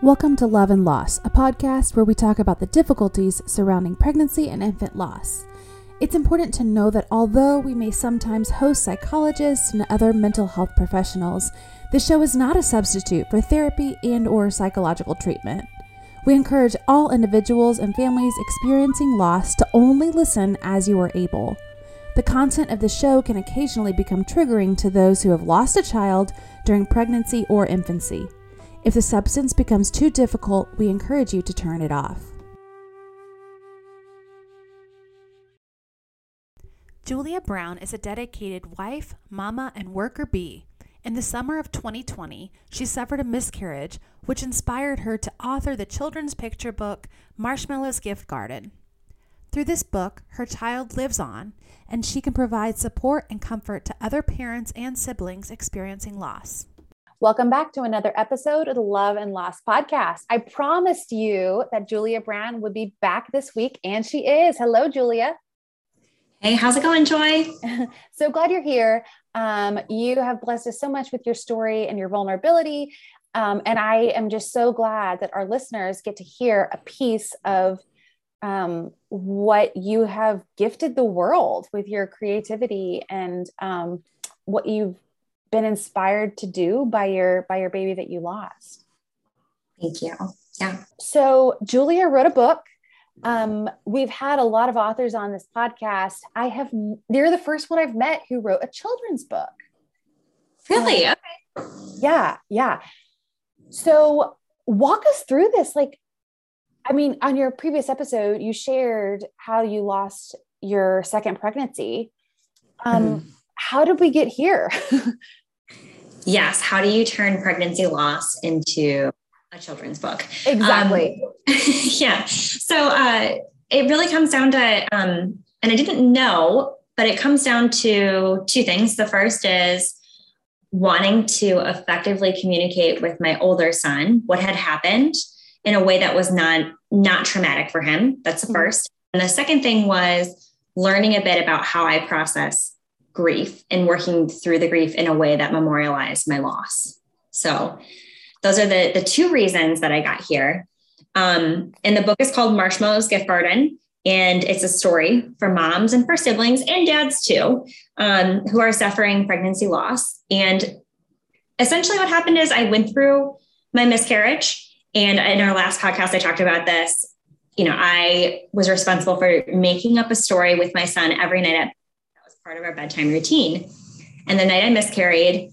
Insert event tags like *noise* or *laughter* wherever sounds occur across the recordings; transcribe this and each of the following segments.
Welcome to Love and Loss, a podcast where we talk about the difficulties surrounding pregnancy and infant loss. It's important to know that although we may sometimes host psychologists and other mental health professionals, this show is not a substitute for therapy and or psychological treatment. We encourage all individuals and families experiencing loss to only listen as you are able. The content of the show can occasionally become triggering to those who have lost a child during pregnancy or infancy. If the substance becomes too difficult, we encourage you to turn it off. Julia Brown is a dedicated wife, mama, and worker bee. In the summer of 2020, she suffered a miscarriage, which inspired her to author the children's picture book Marshmallow's Gift Garden. Through this book, her child lives on, and she can provide support and comfort to other parents and siblings experiencing loss. Welcome back to another episode of the Love and Loss podcast. I promised you that Julia Brown would be back this week, and she is. Hello, Julia. Hey, how's it going, Joy? *laughs* so glad you're here. Um, you have blessed us so much with your story and your vulnerability. Um, and I am just so glad that our listeners get to hear a piece of um, what you have gifted the world with your creativity and um, what you've been inspired to do by your by your baby that you lost. Thank you. Yeah. So julia wrote a book. Um, we've had a lot of authors on this podcast. I have you're the first one i've met who wrote a children's book. Really? Um, okay. Yeah yeah. So walk us through this like i mean on your previous episode you shared how you lost your second pregnancy. Um, mm-hmm. how did we get here? *laughs* yes. How do you turn pregnancy loss into a children's book? Exactly. Um, *laughs* yeah. So uh, it really comes down to, um, and I didn't know, but it comes down to two things. The first is wanting to effectively communicate with my older son what had happened in a way that was not not traumatic for him. That's the mm-hmm. first. And the second thing was learning a bit about how I process grief and working through the grief in a way that memorialized my loss. So those are the, the two reasons that I got here. Um, and the book is called Marshmallow's Gift Garden. And it's a story for moms and for siblings and dads too, um, who are suffering pregnancy loss. And essentially, what happened is I went through my miscarriage. And in our last podcast, I talked about this. You know, I was responsible for making up a story with my son every night at part of our bedtime routine. And the night I miscarried,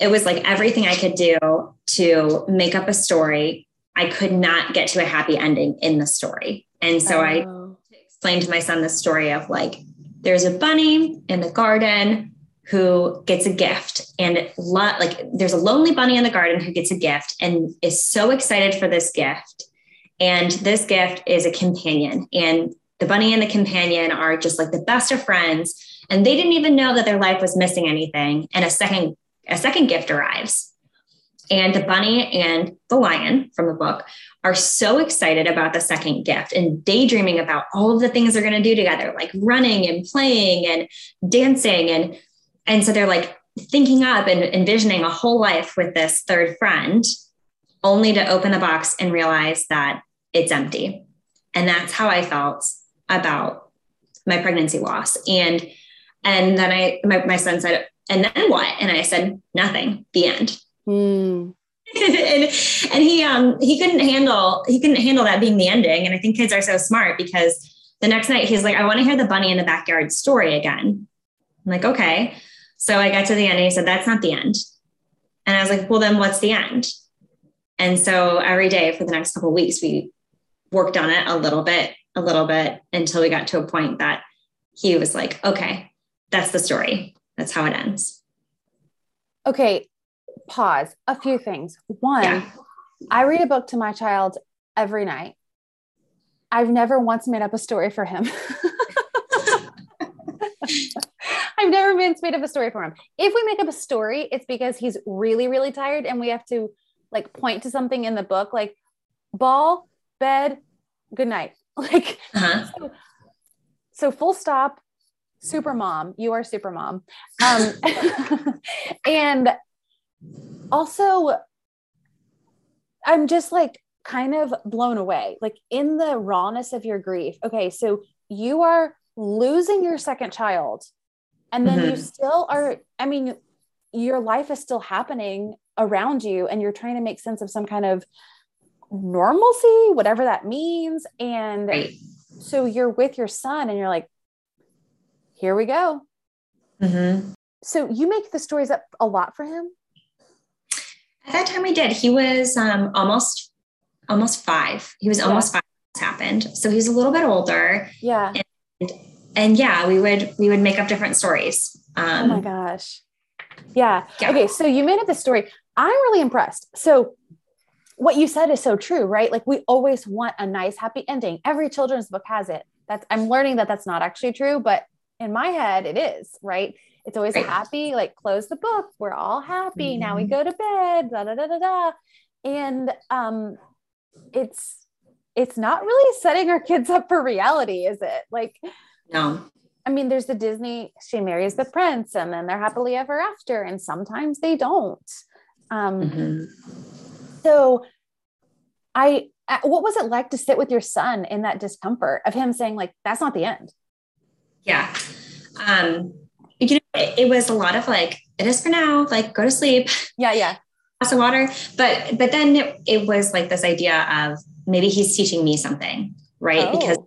it was like everything I could do to make up a story. I could not get to a happy ending in the story. And so oh. I explained to my son the story of like, there's a bunny in the garden who gets a gift and lo- like there's a lonely bunny in the garden who gets a gift and is so excited for this gift and this gift is a companion and the bunny and the companion are just like the best of friends and they didn't even know that their life was missing anything. And a second a second gift arrives. And the bunny and the lion from the book are so excited about the second gift and daydreaming about all of the things they're going to do together like running and playing and dancing. And and so they're like thinking up and envisioning a whole life with this third friend only to open the box and realize that it's empty. And that's how i felt about my pregnancy loss. And and then I, my, my son said, and then what? And I said, nothing, the end. *laughs* Mm. and, and he, um, he couldn't handle, he couldn't handle that being the ending. And I think kids are so smart because the next night he's like, I want to hear the bunny in the backyard story again. I'm like, okay. So I got to the end and he said, that's not the end. And I was like, well, then what's the end? And so every day for the next couple weeks, we worked on it a little bit, a little bit until we got to a point that he was like, okay, that's the story. That's how it ends. Okay, pause. A few things. One, yeah. I read a book to my child every night. I've never once made up a story for him. *laughs* I've never been made up a story for him. If we make up a story, it's because he's really, really tired and we have to like point to something in the book, like ball, bed, good night. *laughs* Like, uh-huh. so, so full stop, super mom you are super mom um, *laughs* and also I'm just like kind of blown away, like in the rawness of your grief. Okay, so you are losing your second child, and then mm-hmm. you still are, I mean, your life is still happening around you, and you're trying to make sense of some kind of normalcy, whatever that means. And right. so you're with your son, and you're like, here we go. Mm-hmm. So you make the stories up a lot for him? At that time, we did. He was um, almost almost five. He was yeah. almost five. This happened, so he's a little bit older. Yeah. And, and yeah, we would we would make up different stories. Um, oh my gosh. Yeah. yeah. Okay. So you made up the story. I'm really impressed. So what you said is so true, right? Like we always want a nice, happy ending. Every children's book has it. That's I'm learning that that's not actually true, but in my head, it is right. It's always right. happy, like close the book. We're all happy. Mm-hmm. Now we mm-hmm. go to bed. Da da da da da. And um, it's it's not really setting our kids up for reality, is it? Like, no. I mean, there's the Disney. She marries the prince, and then they're happily ever after, and sometimes they don't. Um, mm-hmm. So, I uh, what was it like to sit with your son in that discomfort of him saying like, "That's not the end." Yeah. Um, you know, it, it, was a lot of like, it is for now, like go to sleep. Yeah, yeah. Glass of water. But but then it, it, was like this idea of maybe he's teaching me something, right? Oh. Because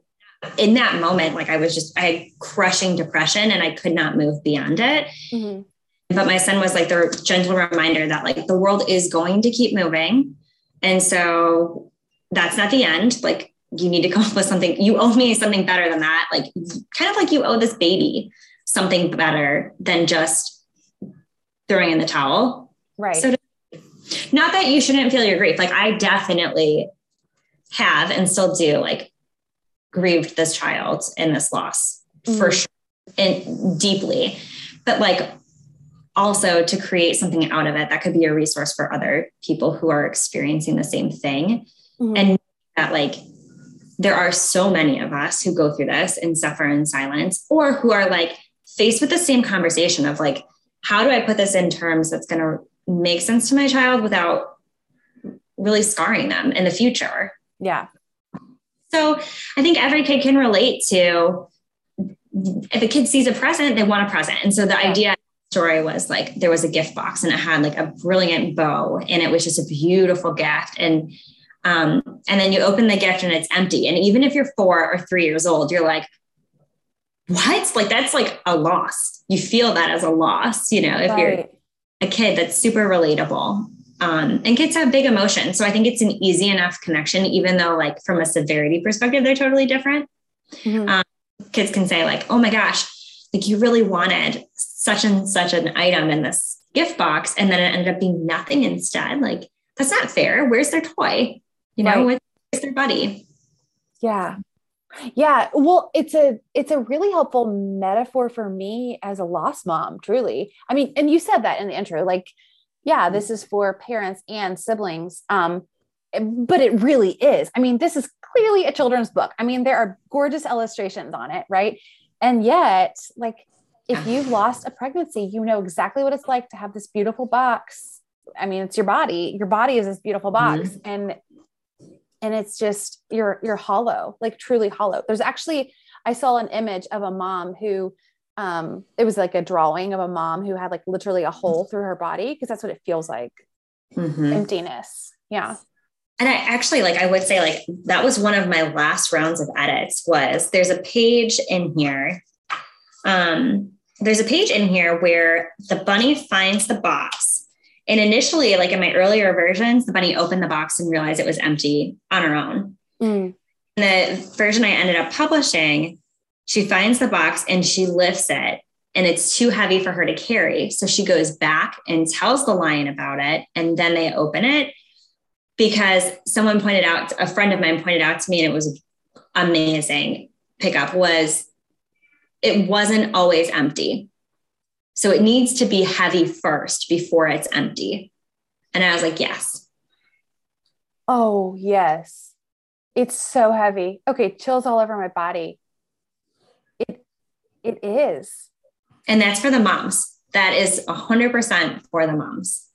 in that moment, like I was just I had crushing depression and I could not move beyond it. Mm-hmm. But my son was like the gentle reminder that like the world is going to keep moving. And so that's not the end. Like you need to come up with something. You owe me something better than that. Like kind of like you owe this baby something better than just throwing in the towel. Right. So not that you shouldn't feel your grief. Like I definitely have and still do like grieved this child in this loss mm-hmm. for sure and deeply. But like also to create something out of it that could be a resource for other people who are experiencing the same thing. Mm-hmm. And that like there are so many of us who go through this and suffer in silence or who are like faced with the same conversation of like, how do I put this in terms that's going to make sense to my child without really scarring them in the future? Yeah. So I think every kid can relate to if a kid sees a present, they want a present. And so the yeah. idea story was like there was a gift box and it had like a brilliant bow and it was just a beautiful gift. And um, and then you open the gift and it's empty. And even if you're four or three years old, you're like, what? Like that's like a loss. You feel that as a loss, you know, if right. you're a kid that's super relatable. Um, and kids have big emotions. So I think it's an easy enough connection, even though like from a severity perspective, they're totally different. Mm-hmm. Um, kids can say like, oh my gosh, like you really wanted such and such an item in this gift box. And then it ended up being nothing instead. Like that's not fair. Where's their toy? You know, right. where's their buddy? Yeah. Yeah, well, it's a it's a really helpful metaphor for me as a lost mom, truly. I mean, and you said that in the intro like yeah, this is for parents and siblings. Um but it really is. I mean, this is clearly a children's book. I mean, there are gorgeous illustrations on it, right? And yet, like if you've lost a pregnancy, you know exactly what it's like to have this beautiful box. I mean, it's your body. Your body is this beautiful box mm-hmm. and and it's just you're you're hollow like truly hollow. There's actually i saw an image of a mom who um it was like a drawing of a mom who had like literally a hole through her body because that's what it feels like. Mm-hmm. emptiness. Yeah. And i actually like i would say like that was one of my last rounds of edits was there's a page in here um there's a page in here where the bunny finds the box and initially, like in my earlier versions, the bunny opened the box and realized it was empty on her own. Mm. The version I ended up publishing, she finds the box and she lifts it and it's too heavy for her to carry. So she goes back and tells the lion about it. And then they open it because someone pointed out, a friend of mine pointed out to me, and it was amazing pickup was it wasn't always empty. So it needs to be heavy first before it's empty. And I was like, yes. Oh, yes. It's so heavy. Okay, chills all over my body. It it is. And that's for the moms. That is 100% for the moms.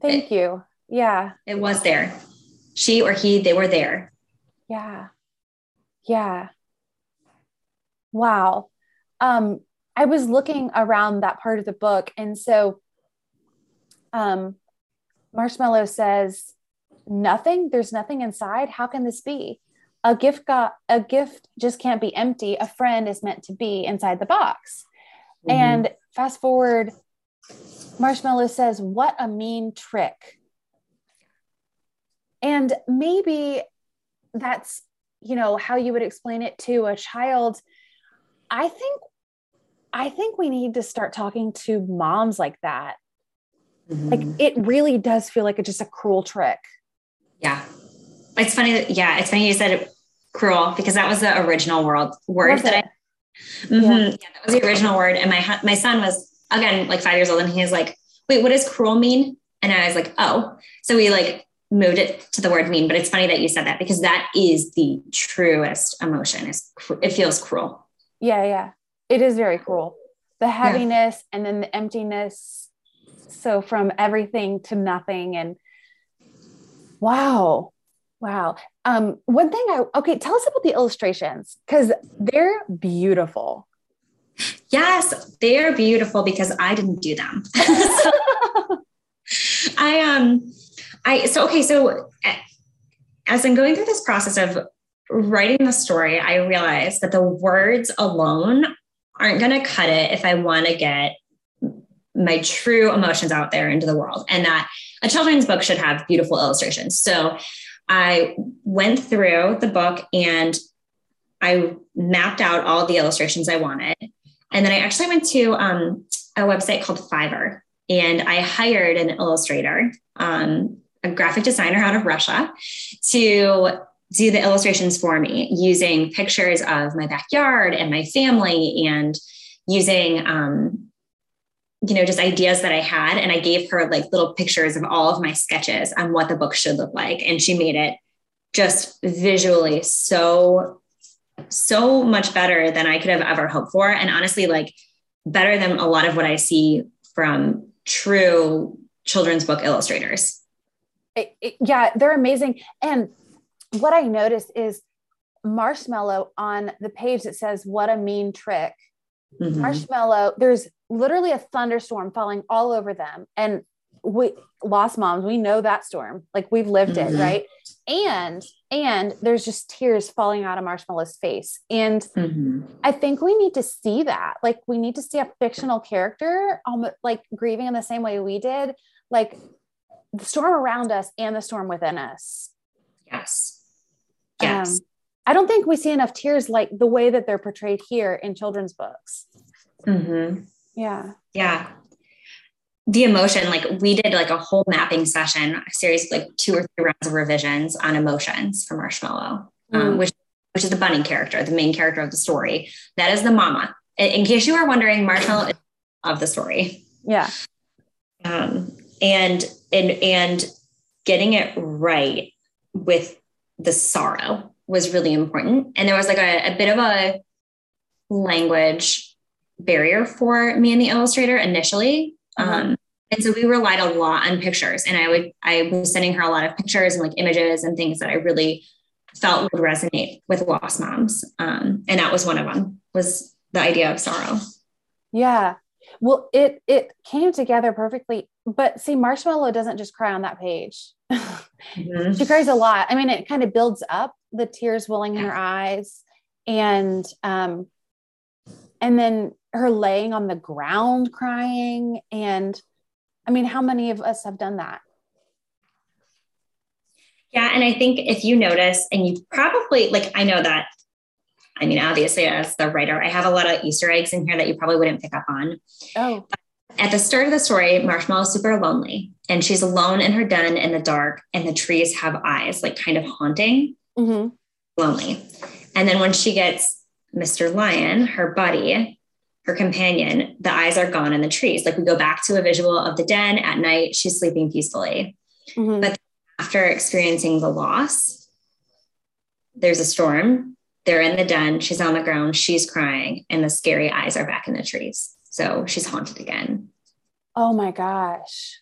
Thank it, you. Yeah. It was there. She or he, they were there. Yeah. Yeah. Wow. Um, I was looking around that part of the book, and so um, Marshmallow says, "Nothing. There's nothing inside. How can this be? A gift got a gift just can't be empty. A friend is meant to be inside the box." Mm-hmm. And fast forward, Marshmallow says, "What a mean trick." And maybe that's you know how you would explain it to a child. I think I think we need to start talking to moms like that. Mm-hmm. Like it really does feel like it's just a cruel trick. Yeah. It's funny. That, yeah. It's funny you said it, cruel because that was the original world word that? I, mm-hmm, yeah. yeah. That was the original word. And my, my son was again, like five years old and he was like, wait, what does cruel mean? And I was like, oh, so we like moved it to the word mean, but it's funny that you said that because that is the truest emotion is it feels cruel. Yeah. Yeah. It is very cruel. The heaviness yeah. and then the emptiness. So from everything to nothing. And wow. Wow. Um, one thing I okay, tell us about the illustrations because they're beautiful. Yes, they're beautiful because I didn't do them. so, *laughs* I um I so okay, so as I'm going through this process of writing the story, I realized that the words alone aren't going to cut it if I want to get my true emotions out there into the world and that a children's book should have beautiful illustrations. So I went through the book and I mapped out all the illustrations I wanted. And then I actually went to um, a website called Fiverr and I hired an illustrator, um, a graphic designer out of Russia, to do the illustrations for me using pictures of my backyard and my family and using um, you know just ideas that i had. And i gave her like little pictures of all of my sketches on what the book should look like. And she made it just visually so so much better than i could have ever hoped for. And honestly like better than a lot of what i see from true children's book illustrators. It, it, yeah they're amazing. And what I noticed is marshmallow on the page that says, What a mean trick. Mm-hmm. Marshmallow, there's literally a thunderstorm falling all over them. And we lost moms, we know that storm. Like we've lived mm-hmm. it, right? And and there's just tears falling out of Marshmallow's face. And mm-hmm. I think we need to see that. Like we need to see a fictional character almost like grieving in the same way we did, like the storm around us and the storm within us. Yes. Yes. Um, I don't think we see enough tears like the way that they're portrayed here in children's books. Mm-hmm. Yeah. Yeah. The emotion, like we did like a whole mapping session, a series like two or three rounds of revisions on emotions for Marshmallow, um, mm. um, which which is the bunny character, the main character of the story. That is the mama. In case you were wondering, Marshmallow is of the story. Yeah. Um, and and and getting it right with the sorrow was really important. And there was like a, a bit of a language barrier for me and the illustrator initially. Mm-hmm. Um, and so we relied a lot on pictures and I would, I was sending her a lot of pictures and like images and things that I really felt would resonate with lost moms. Um, and that was one of them was the idea of sorrow. Yeah. Well, it, it came together perfectly, but see, Marshmallow doesn't just cry on that page. Mm-hmm. she cries a lot. I mean, it kind of builds up the tears welling in her eyes and um and then her laying on the ground crying and I mean, how many of us have done that? Yeah, and I think if you notice and you probably like I know that I mean, obviously, as the writer, I have a lot of Easter eggs in here that you probably wouldn't pick up on. Oh. At the start of the story, Marshmallow is super lonely and she's alone in her den in the dark, and the trees have eyes, like kind of haunting, mm-hmm. lonely. And then when she gets Mr. Lion, her buddy, her companion, the eyes are gone in the trees. Like we go back to a visual of the den at night, she's sleeping peacefully. Mm-hmm. But after experiencing the loss, there's a storm. They're in the den. She's on the ground. She's crying, and the scary eyes are back in the trees. So she's haunted again. Oh my gosh.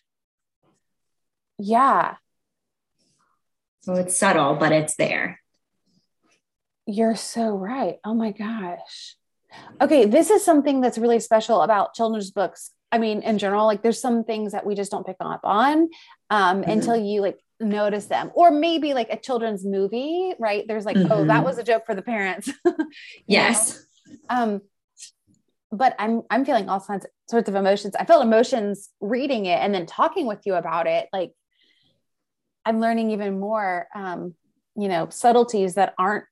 Yeah. So it's subtle, but it's there. You're so right. Oh my gosh. Okay, this is something that's really special about children's books. I mean, in general, like there's some things that we just don't pick up on um, mm-hmm. until you like notice them, or maybe like a children's movie, right? There's like, mm-hmm. oh, that mm-hmm. was a joke for the parents. *laughs* yes. Um, but I'm I'm feeling all kinds sorts of emotions. I felt emotions reading it and then talking with you about it. Like I'm learning even more, um, you know, subtleties that aren't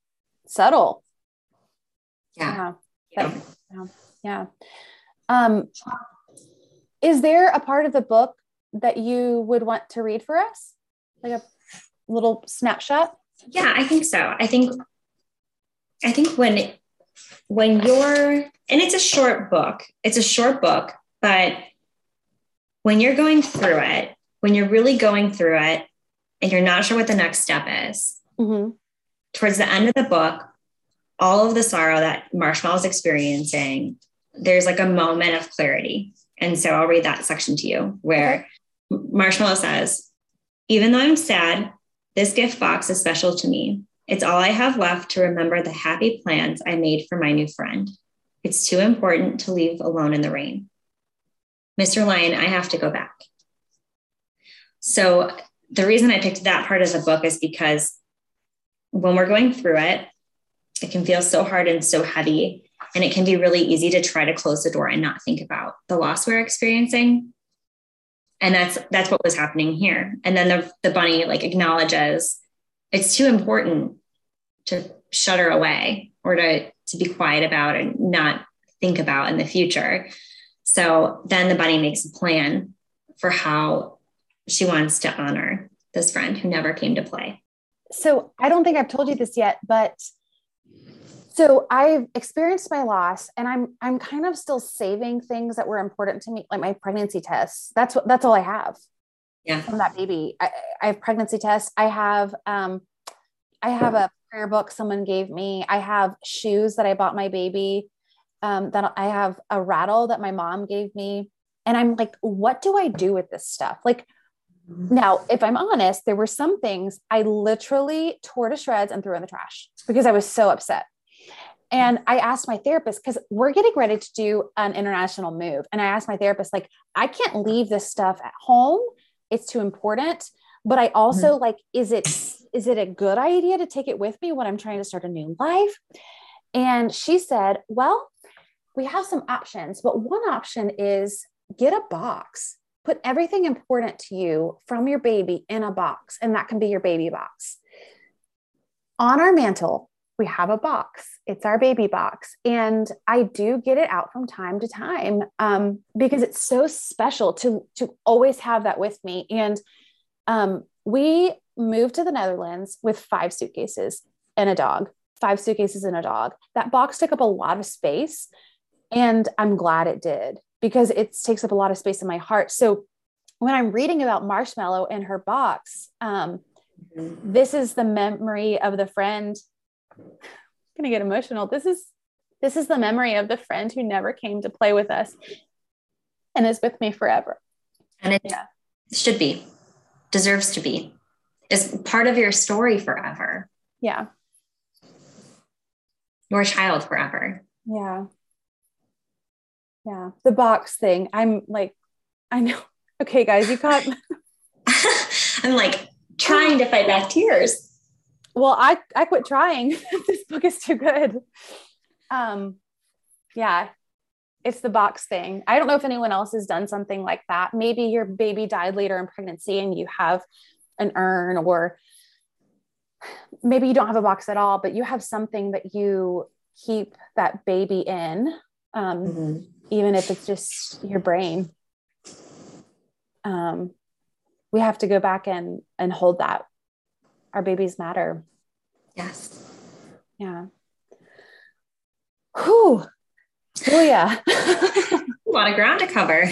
subtle. Yeah. Yeah. Yeah. yeah. Um, is there a part of the book that you would want to read for us? Like a little snapshot? Yeah, I think so. I think I think when when you're and it's a short book. It's a short book, but when you're going through it, when you're really going through it and you're not sure what the next step is, mm-hmm. towards the end of the book, all of the sorrow that Marshmallow is experiencing, there's like a moment of clarity. And so I'll read that section to you where okay. Marshmallow says, Even though I'm sad, this gift box is special to me. It's all I have left to remember the happy plans I made for my new friend. It's too important to leave alone in the rain. Mr. Lion, I have to go back. So, the reason I picked that part of the book is because when we're going through it, it can feel so hard and so heavy. And it can be really easy to try to close the door and not think about the loss we're experiencing. And that's that's what was happening here. And then the, the bunny like acknowledges it's too important to shudder away or to, to be quiet about and not think about in the future. So then the bunny makes a plan for how she wants to honor this friend who never came to play. So I don't think I've told you this yet, but so I've experienced my loss and I'm I'm kind of still saving things that were important to me, like my pregnancy tests. That's what that's all I have. Yeah. From that baby. I, I have pregnancy tests. I have um I have a prayer book someone gave me. I have shoes that I bought my baby. Um, that I have a rattle that my mom gave me. And I'm like, what do I do with this stuff? Like now, if I'm honest, there were some things I literally tore to shreds and threw in the trash because I was so upset. And I asked my therapist because we're getting ready to do an international move. And I asked my therapist, like, I can't leave this stuff at home. It's too important. But I also mm-hmm. like, is it is it a good idea to take it with me when I'm trying to start a new life? And she said, Well, we have some options, but one option is get a box. Put everything important to you from your baby in a box, and that can be your baby box. On our mantle, we have a box. It's our baby box. And I do get it out from time to time um, because it's so special to, to always have that with me. And um, we moved to the Netherlands with five suitcases and a dog, five suitcases and a dog. That box took up a lot of space. And I'm glad it did because it takes up a lot of space in my heart. So when I'm reading about Marshmallow and her box, um, mm-hmm. this is the memory of the friend I'm *sighs* gonna get emotional. This is this is the memory of the friend who never came to play with us and is with me forever. And it yeah. should be, deserves to be, is part of your story forever. Yeah. Your child forever. Yeah. Yeah. The box thing. I'm like, I know. *laughs* Okay, guys, you caught. *laughs* *laughs* I'm like trying to fight back tears well i i quit trying this book is too good um yeah it's the box thing i don't know if anyone else has done something like that maybe your baby died later in pregnancy and you have an urn or maybe you don't have a box at all but you have something that you keep that baby in um, mm-hmm. even if it's just your brain um, we have to go back and and hold that our babies matter. Yes. Yeah. Whew. Oh yeah. *laughs* a lot of ground to cover.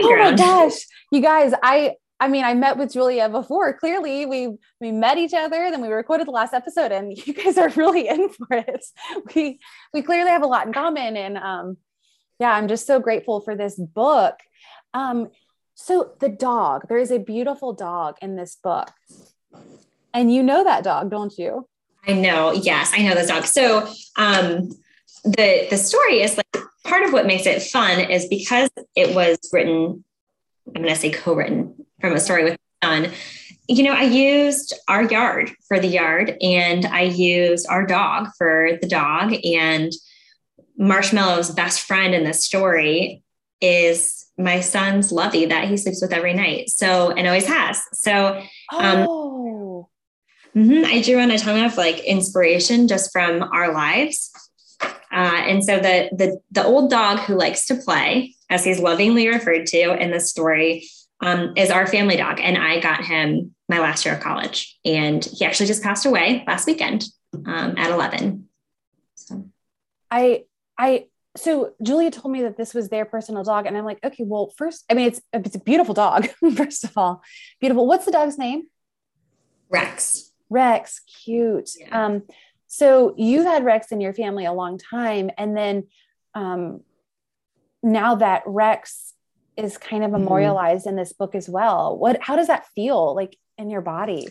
Oh my gosh. You guys, I I mean, I met with Julia before. Clearly, we we met each other, then we recorded the last episode, and *laughs* you guys are really in for it. We we clearly have a lot in common, and um, yeah, I'm just so grateful for this book. Um, So the dog, there is a beautiful dog in this book. And you know that dog, don't you? I know. Yes, I know this dog. So um, the the story is like part of what makes it fun is because it was written. I'm going to say co-written from a story with son. You know, I used our yard for the yard, and I used our dog for the dog. And Marshmallow's best friend in this story is my son's Lovey that he sleeps with every night. So and always has. So um, oh. mm-hmm, I drew on a ton of like inspiration just from our lives. Uh, and so the the the old dog who likes to play, as he's lovingly referred to in the story, um, is our family dog, and I got him my last year of college, and he actually just passed away last weekend um, at eleven. So, I I so Julia told me that this was their personal dog, and I'm like, okay, well, first, I mean, it's it's a beautiful dog. *laughs* first of all, beautiful. What's the dog's name? Rex. Rex, cute. Yeah. Um, so you've had Rex in your family a long time, and then um, now that Rex is kind of mm-hmm. memorialized mm-hmm. in this book as well. What? How does that feel like in your body?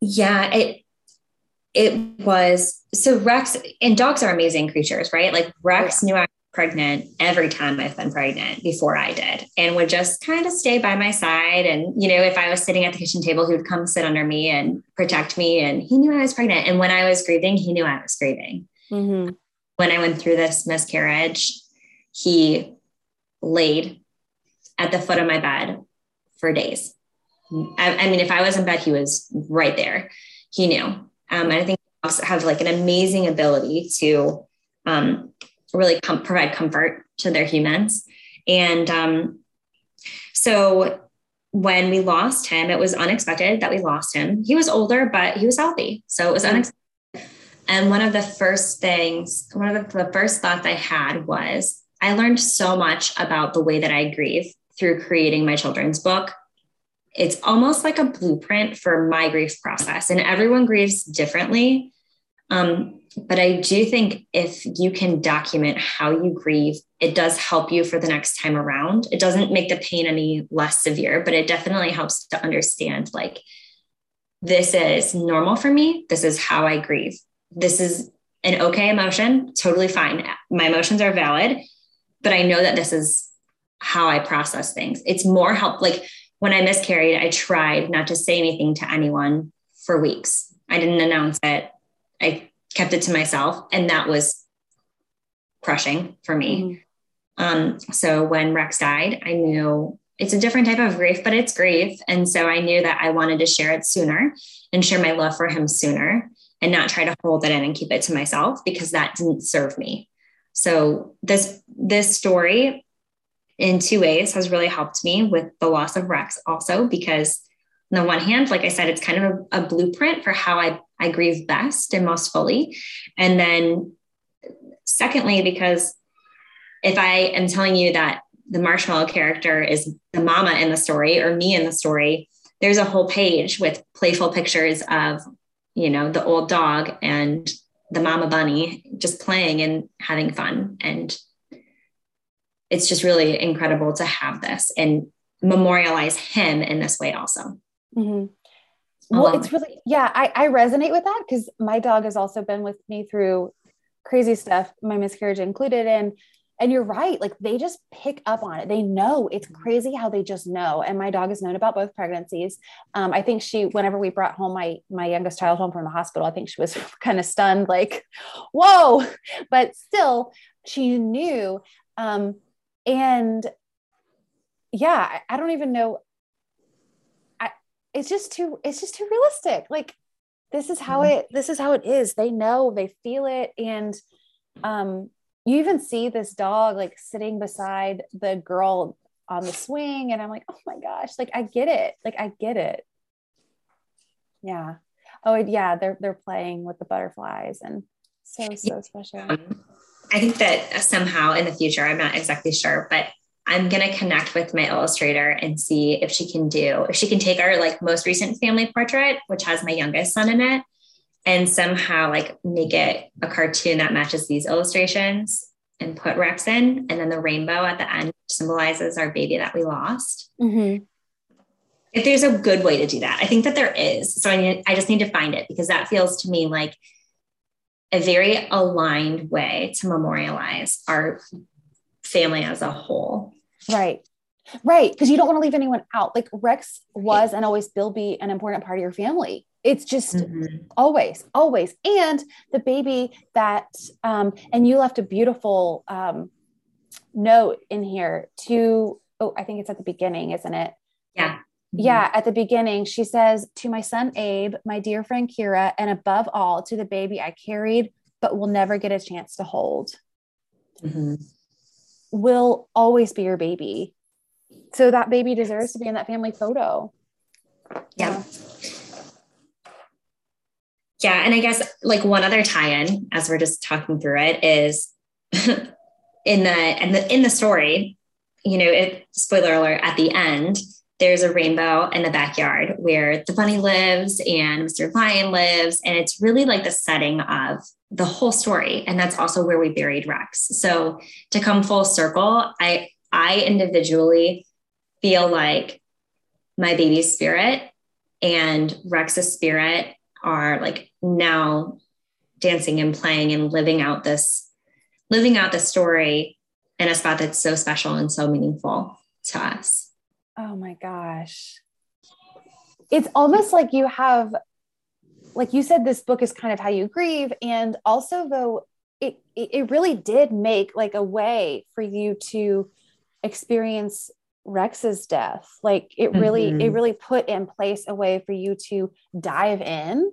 Yeah, it it was so Rex and dogs are amazing creatures, right? Like Rex knew I was pregnant every time I've been pregnant before I did and would just kind of stay by my side. And, you know, if I was sitting at the kitchen table, he would come sit under me and protect me. And he knew I was pregnant. And when I was grieving, he knew I was grieving. Mm-hmm. When I went through this miscarriage, he laid at the foot of my bed for days. I, I mean, if I was in bed, he was right there. He knew. Um, and I think dogs have like an amazing ability to um, really com- provide comfort to their humans. And um, so when we lost him, it was unexpected that we lost him. He was older, but he was healthy. So it was mm-hmm. unexpected. And one of the first things, one of the, the first thoughts I had was I learned so much about the way that I grieve through creating my children's book. It's almost like a blueprint for my grief process and everyone grieves differently. Um, but i do think if you can document how you grieve it does help you for the next time around. It doesn't make the pain any less severe but it definitely helps to understand like this is normal for me. This is how i grieve. This is an okay emotion. Totally fine. My emotions are valid but i know that this is how i process things it's more help like when I miscarried, I tried not to say anything to anyone for weeks. I didn't announce it. I kept it to myself. And that was crushing for me. Mm-hmm. Um, so when Rex died, I knew it's a different type of grief, but it's grief. And so I knew that I wanted to share it sooner and share my love for him sooner and not try to hold it in and keep it to myself because that didn't serve me. So this this story in two ways has really helped me with the loss of Rex also because on the one hand, like I said, it's kind of a, a blueprint for how I, I grieve best and most fully. And then secondly, because if I am telling you that the marshmallow character is the mama in the story or me in the story, there's a whole page with playful pictures of, you know, the old dog and the mama bunny just playing and having fun. And it's just really incredible to have this and memorialize him in this way also. Mm-hmm. Well, it's really, yeah, I, I resonate with that because my dog has also been with me through crazy stuff, my miscarriage included. And and you're right, like they just pick up on it. They know it's crazy how they just know. And my dog has known about both pregnancies. Um, I think she, whenever we brought home my my youngest child home from the hospital, I think she was *laughs* kind of stunned, like, whoa. *laughs* But still, she knew. Um, and yeah I, don't even know I, it's just too it's just too realistic like this is how mm-hmm. it this is how it is they know they feel it and um you even see this dog like sitting beside the girl on the swing and i'm like oh my gosh like i get it like i get it. Yeah. Oh yeah they're they're playing with the butterflies and so so special. Um, I think that somehow in the future, I'm not exactly sure, but I'm going to connect with my illustrator and see if she can do, if she can take our like most recent family portrait, which has my youngest son in it, and somehow like make it a cartoon that matches these illustrations and put Rex in. And then the rainbow at the end symbolizes our baby that we lost. Mm-hmm. If there's a good way to do that, I think that there is. So I, need, I just need to find it because that feels to me like a very aligned way to memorialize our family as a whole. Right. Right. Because you don't want to leave anyone out. Like Rex was and always will be an important part of your family. It's just mm-hmm. always, always. And the baby that, um, and you left a beautiful um, note in here to, oh, I think it's at the beginning, isn't it? Yeah. Mm-hmm. Yeah, at the beginning, she says, To my son Abe, my dear friend Kira, and above all, to the baby I carried, but will never get a chance to hold. Mm-hmm. Will always be your baby. So that baby deserves to be in that family photo. Yeah. Yeah. And I guess like one other tie-in as we're just talking through it is *laughs* in the and the in the story, you know, it spoiler alert at the end, there's a rainbow in the backyard where the bunny lives and Mr. Lion lives. And it's really like the setting of the whole story. And that's also where we buried Rex. So to come full circle, I I individually feel like my baby's spirit and Rex's spirit are like now dancing and playing and living out this living out the story in a spot that's so special and so meaningful to us. Oh my gosh. It's almost like you have like you said this book is kind of how you grieve and also though it it really did make like a way for you to experience Rex's death. Like it really, mm-hmm. it really put in place a way for you to dive in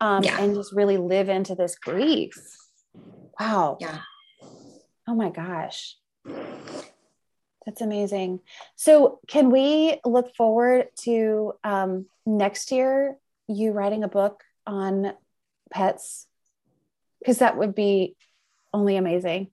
um, yeah. and just really live into this grief. Wow. Yeah. Oh my gosh. That's amazing. So, can we look forward to um, next year you writing a book on pets? Because that would be only amazing.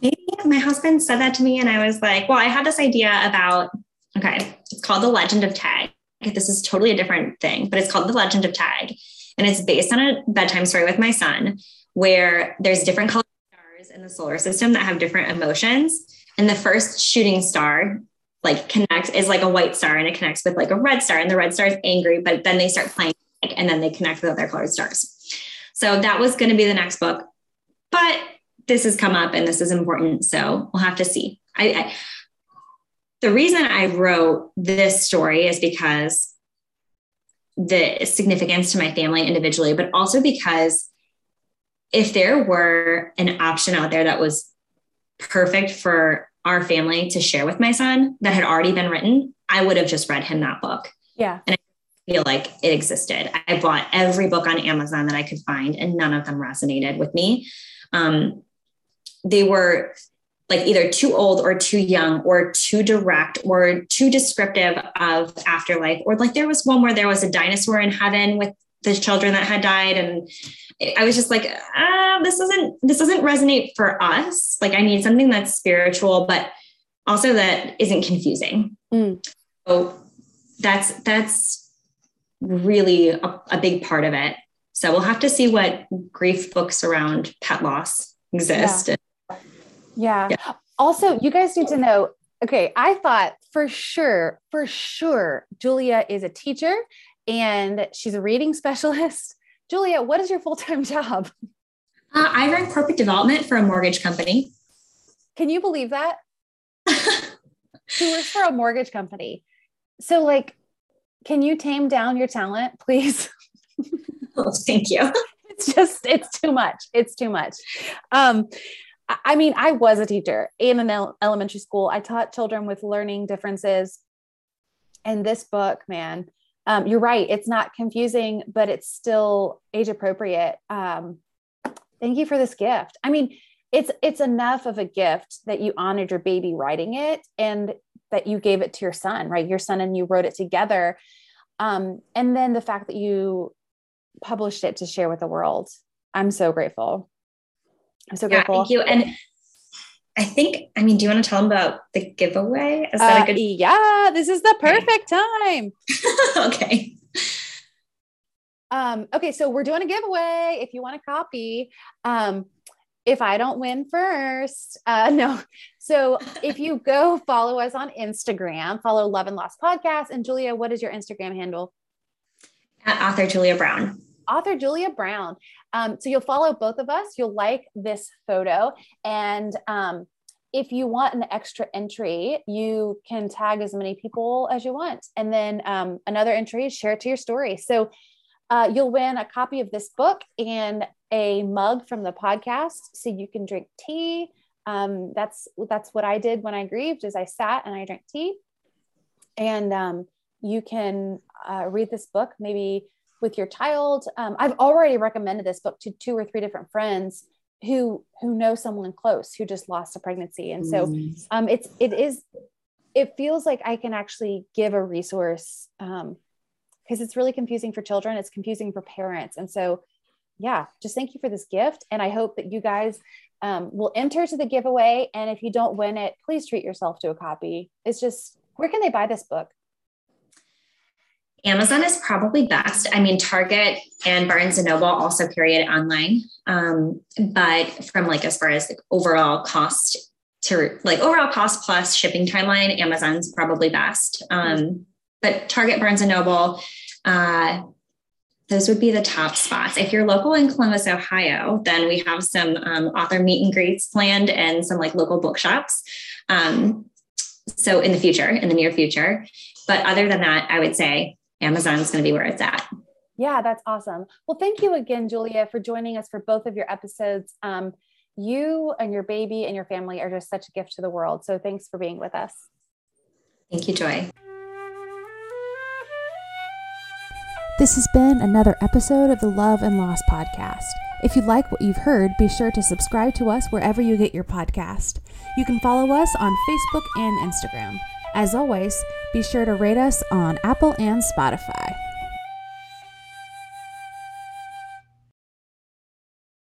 Maybe my husband said that to me, and I was like, well, I had this idea about, okay, it's called The Legend of Tag. This is totally a different thing, but it's called The Legend of Tag. And it's based on a bedtime story with my son where there's different colored stars in the solar system that have different emotions. And the first shooting star like connects is like a white star and it connects with like a red star and the red star is angry but then they start playing and then they connect with other colored stars so that was going to be the next book but this has come up and this is important. So we'll have to see. I, I, the reason I wrote this story is because the significance to my family individually, but also because if there were an option out there that was perfect for our family to share with my son that had already been written, I would have just read him that book. Yeah. And I feel like it existed. I bought every book on Amazon that I could find, and none of them resonated with me. Um, they were like either too old or too young or too direct or too descriptive of afterlife. Or like there was one where there was a dinosaur in heaven with the children that had died. And i was just like ah, this doesn't this doesn't resonate for us. Like i need something that's spiritual but also that isn't confusing. Mm. so that's that's really a, a big part of it. So we'll have to see what grief books around pet loss exist yeah. Yeah. yeah. Also, you guys need to know okay, I thought for sure, for sure, Julia is a teacher and she's a reading *laughs* specialist. Julia, what is your full time job? Uh, I run corporate development for a mortgage company. Can you believe that? *laughs* she works for a mortgage company. So, like, can you tame down your talent, please? *laughs* oh, thank you. It's just, it's too much. It's too much. Um, I mean, I was a teacher in an elementary school. I taught children with learning differences. And this book, man, um, you're right. It's not confusing, but it's still age appropriate. Um, thank you for this gift. I mean, it's it's enough of a gift that you honored your baby writing it and that you gave it to your son, right? Your son and you wrote it together. Um, and then the fact that you published it to share with the world. I'm so grateful. I'm so grateful. Yeah, thank you. And I think, I mean, do you want to tell them about the giveaway? Is that uh, a good? Yeah, this is the perfect time. *laughs* okay. Um, okay, so we're doing a giveaway if you want a copy. Um, if I don't win first, uh, *laughs* no. So if you go follow us on Instagram, follow Love and Loss Podcast. And Julia, what is your Instagram handle? At author Julia Brown. Author Julia Brown. Um, so you'll follow both of us. You'll like this photo. And um, if you want an extra entry, you can tag as many people as you want. And then um, another entry is share it to your story. So uh, you'll win a copy of this book and a mug from the podcast so you can drink tea. Um, that's that's what I did when I grieved is I sat and I drank tea. And um, you can uh, read this book maybe with your child. Um, I've already recommended this book to two or three different friends who who know someone close who just lost a pregnancy. And so mm. um, it's it is it feels like I can actually give a resource um, because it's really confusing for children. It's confusing for parents. And so, yeah, just thank you for this gift. And I hope that you guys um, will enter to the giveaway. And if you don't win it, please treat yourself to a copy. It's just, where can they buy this book? Amazon is probably best. I mean, Target and Barnes and Noble also carry it online. Um, but from like as far as like overall cost to like overall cost plus shipping timeline, Amazon's probably best. Um, but Target, Barnes and Noble, uh, those would be the top spots. If you're local in Columbus, Ohio, then we have some um, author meet and greets planned and some like local bookshops. Um, so in the future, in the near future. But other than that, I would say Amazon's going to be where it's at. Yeah, that's awesome. Well, thank you again, Julia, for joining us for both of your episodes. Um, you and your baby and your family are just such a gift to the world. So thanks for being with us. Thank you, Joy. This has been another episode of the Love and Loss podcast. If you like what you've heard, be sure to subscribe to us wherever you get your podcast. You can follow us on Facebook and Instagram. As always, be sure to rate us on Apple and Spotify.